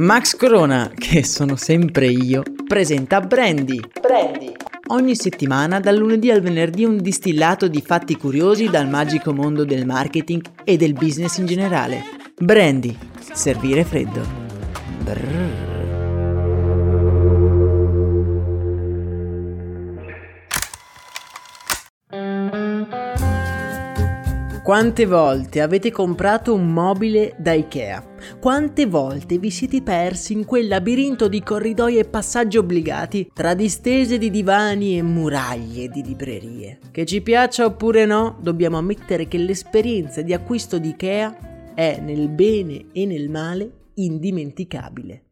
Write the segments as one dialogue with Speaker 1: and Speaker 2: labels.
Speaker 1: Max Corona, che sono sempre io, presenta Brandy. Brandy. Ogni settimana, dal lunedì al venerdì, un distillato di fatti curiosi dal magico mondo del marketing e del business in generale. Brandy. Servire freddo. Brrr. Quante volte avete comprato un mobile da Ikea? Quante volte vi siete persi in quel labirinto di corridoi e passaggi obbligati tra distese di divani e muraglie di librerie? Che ci piaccia oppure no, dobbiamo ammettere che l'esperienza di acquisto di Ikea è nel bene e nel male indimenticabile.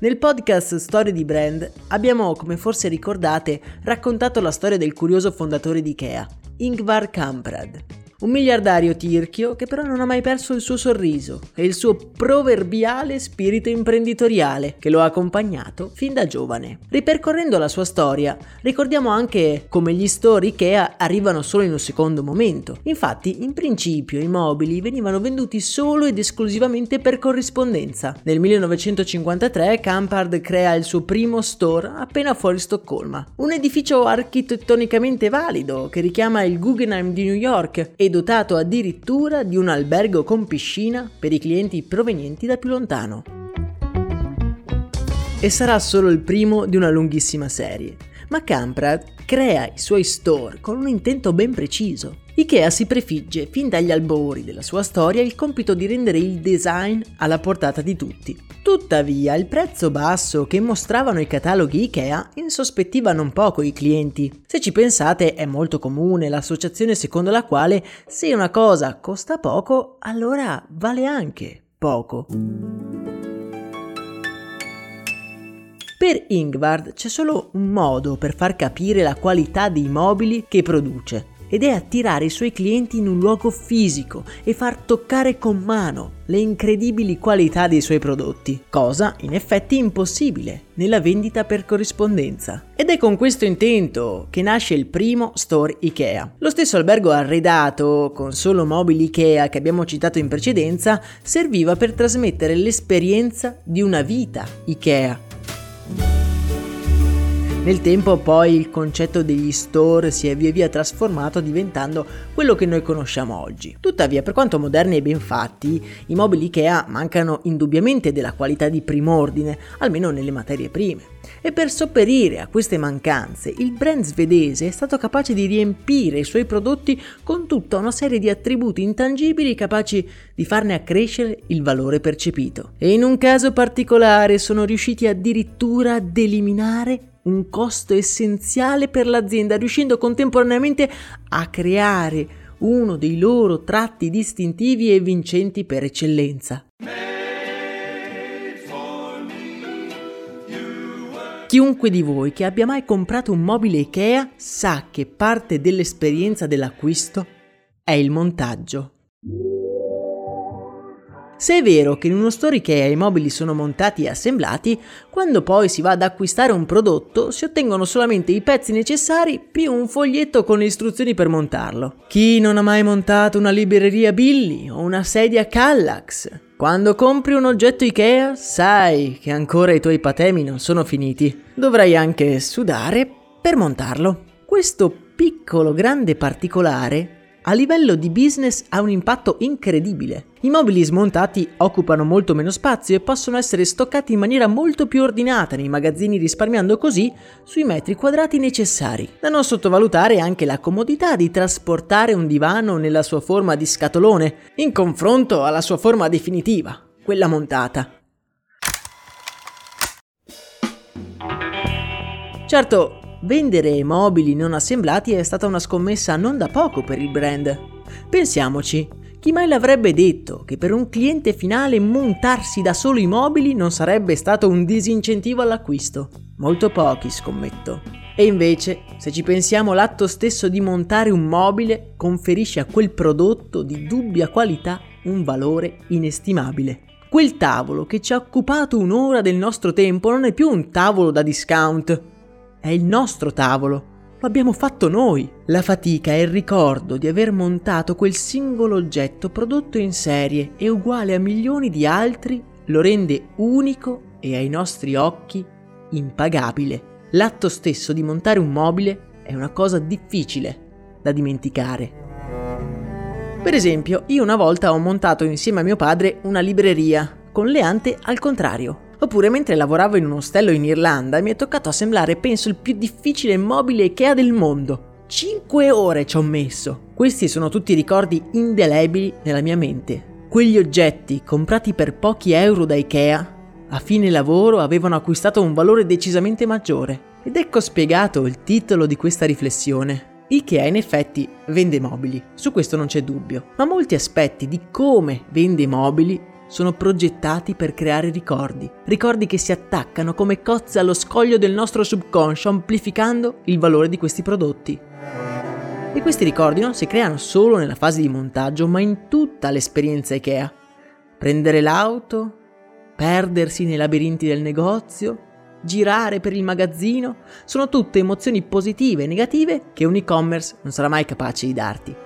Speaker 1: Nel podcast Storie di Brand abbiamo, come forse ricordate, raccontato la storia del curioso fondatore di Ikea, Ingvar Kamprad, un miliardario tirchio che però non ha mai perso il suo sorriso e il suo proverbiale spirito imprenditoriale che lo ha accompagnato fin da giovane. Ripercorrendo la sua storia, ricordiamo anche come gli store Ikea arrivano solo in un secondo momento. Infatti, in principio i mobili venivano venduti solo ed esclusivamente per corrispondenza. Nel 1953 Campard crea il suo primo store appena fuori Stoccolma, un edificio architettonicamente valido che richiama il Guggenheim di New York e dotato addirittura di un albergo con piscina per i clienti provenienti da più lontano. E sarà solo il primo di una lunghissima serie, ma Camprad crea i suoi store con un intento ben preciso. Ikea si prefigge fin dagli albori della sua storia il compito di rendere il design alla portata di tutti. Tuttavia, il prezzo basso che mostravano i cataloghi Ikea insospettiva non poco i clienti. Se ci pensate, è molto comune l'associazione secondo la quale se una cosa costa poco, allora vale anche poco. Per Ingvard c'è solo un modo per far capire la qualità dei mobili che produce ed è attirare i suoi clienti in un luogo fisico e far toccare con mano le incredibili qualità dei suoi prodotti, cosa in effetti impossibile nella vendita per corrispondenza. Ed è con questo intento che nasce il primo store IKEA. Lo stesso albergo arredato, con solo mobili IKEA che abbiamo citato in precedenza, serviva per trasmettere l'esperienza di una vita IKEA nel tempo poi il concetto degli store si è via via trasformato diventando quello che noi conosciamo oggi. Tuttavia, per quanto moderni e ben fatti, i mobili Ikea mancano indubbiamente della qualità di prim'ordine, almeno nelle materie prime. E per sopperire a queste mancanze, il brand svedese è stato capace di riempire i suoi prodotti con tutta una serie di attributi intangibili capaci di farne accrescere il valore percepito. E in un caso particolare sono riusciti addirittura ad eliminare un costo essenziale per l'azienda, riuscendo contemporaneamente a creare uno dei loro tratti distintivi e vincenti per eccellenza. Chiunque di voi che abbia mai comprato un mobile IKEA sa che parte dell'esperienza dell'acquisto è il montaggio. Se è vero che in uno store Ikea i mobili sono montati e assemblati, quando poi si va ad acquistare un prodotto si ottengono solamente i pezzi necessari più un foglietto con le istruzioni per montarlo. Chi non ha mai montato una libreria Billy o una sedia Kallax? Quando compri un oggetto Ikea sai che ancora i tuoi patemi non sono finiti. Dovrai anche sudare per montarlo. Questo piccolo grande particolare a livello di business ha un impatto incredibile. I mobili smontati occupano molto meno spazio e possono essere stoccati in maniera molto più ordinata nei magazzini risparmiando così sui metri quadrati necessari. Da non sottovalutare anche la comodità di trasportare un divano nella sua forma di scatolone in confronto alla sua forma definitiva, quella montata. Certo, Vendere mobili non assemblati è stata una scommessa non da poco per il brand. Pensiamoci, chi mai l'avrebbe detto che per un cliente finale montarsi da solo i mobili non sarebbe stato un disincentivo all'acquisto? Molto pochi, scommetto. E invece, se ci pensiamo, l'atto stesso di montare un mobile conferisce a quel prodotto di dubbia qualità un valore inestimabile. Quel tavolo che ci ha occupato un'ora del nostro tempo non è più un tavolo da discount, è il nostro tavolo. Lo abbiamo fatto noi. La fatica e il ricordo di aver montato quel singolo oggetto prodotto in serie e uguale a milioni di altri lo rende unico e ai nostri occhi impagabile. L'atto stesso di montare un mobile è una cosa difficile da dimenticare. Per esempio, io una volta ho montato insieme a mio padre una libreria con le ante al contrario. Oppure mentre lavoravo in un ostello in Irlanda mi è toccato assemblare penso il più difficile mobile Ikea del mondo. 5 ore ci ho messo. Questi sono tutti ricordi indelebili nella mia mente. Quegli oggetti, comprati per pochi euro da Ikea, a fine lavoro avevano acquistato un valore decisamente maggiore. Ed ecco spiegato il titolo di questa riflessione. Ikea in effetti vende mobili, su questo non c'è dubbio, ma molti aspetti di come vende mobili sono progettati per creare ricordi, ricordi che si attaccano come cozze allo scoglio del nostro subconscio amplificando il valore di questi prodotti. E questi ricordi non si creano solo nella fase di montaggio, ma in tutta l'esperienza IKEA. Prendere l'auto, perdersi nei labirinti del negozio, girare per il magazzino, sono tutte emozioni positive e negative che un e-commerce non sarà mai capace di darti.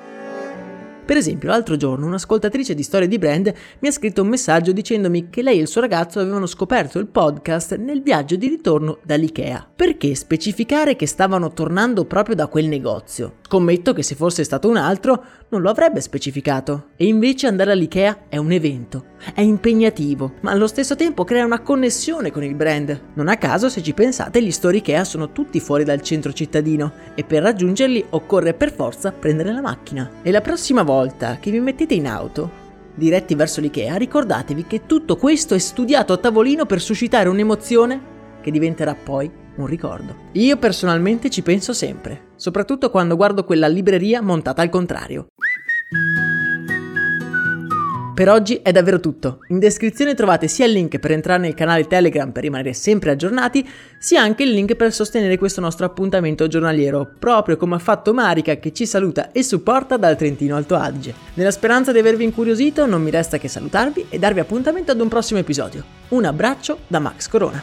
Speaker 1: Per esempio, l'altro giorno un'ascoltatrice di Storie di Brand mi ha scritto un messaggio dicendomi che lei e il suo ragazzo avevano scoperto il podcast nel viaggio di ritorno dall'IKEA. Perché specificare che stavano tornando proprio da quel negozio? Scommetto che se fosse stato un altro non lo avrebbe specificato. E invece andare all'IKEA è un evento, è impegnativo, ma allo stesso tempo crea una connessione con il brand. Non a caso, se ci pensate, gli store IKEA sono tutti fuori dal centro cittadino e per raggiungerli occorre per forza prendere la macchina. E la prossima volta volta che vi mettete in auto, diretti verso l'IKEA, ricordatevi che tutto questo è studiato a tavolino per suscitare un'emozione che diventerà poi un ricordo. Io personalmente ci penso sempre, soprattutto quando guardo quella libreria montata al contrario. Per oggi è davvero tutto. In descrizione trovate sia il link per entrare nel canale Telegram per rimanere sempre aggiornati, sia anche il link per sostenere questo nostro appuntamento giornaliero, proprio come ha fatto Marica che ci saluta e supporta dal Trentino Alto Adige. Nella speranza di avervi incuriosito, non mi resta che salutarvi e darvi appuntamento ad un prossimo episodio. Un abbraccio da Max Corona.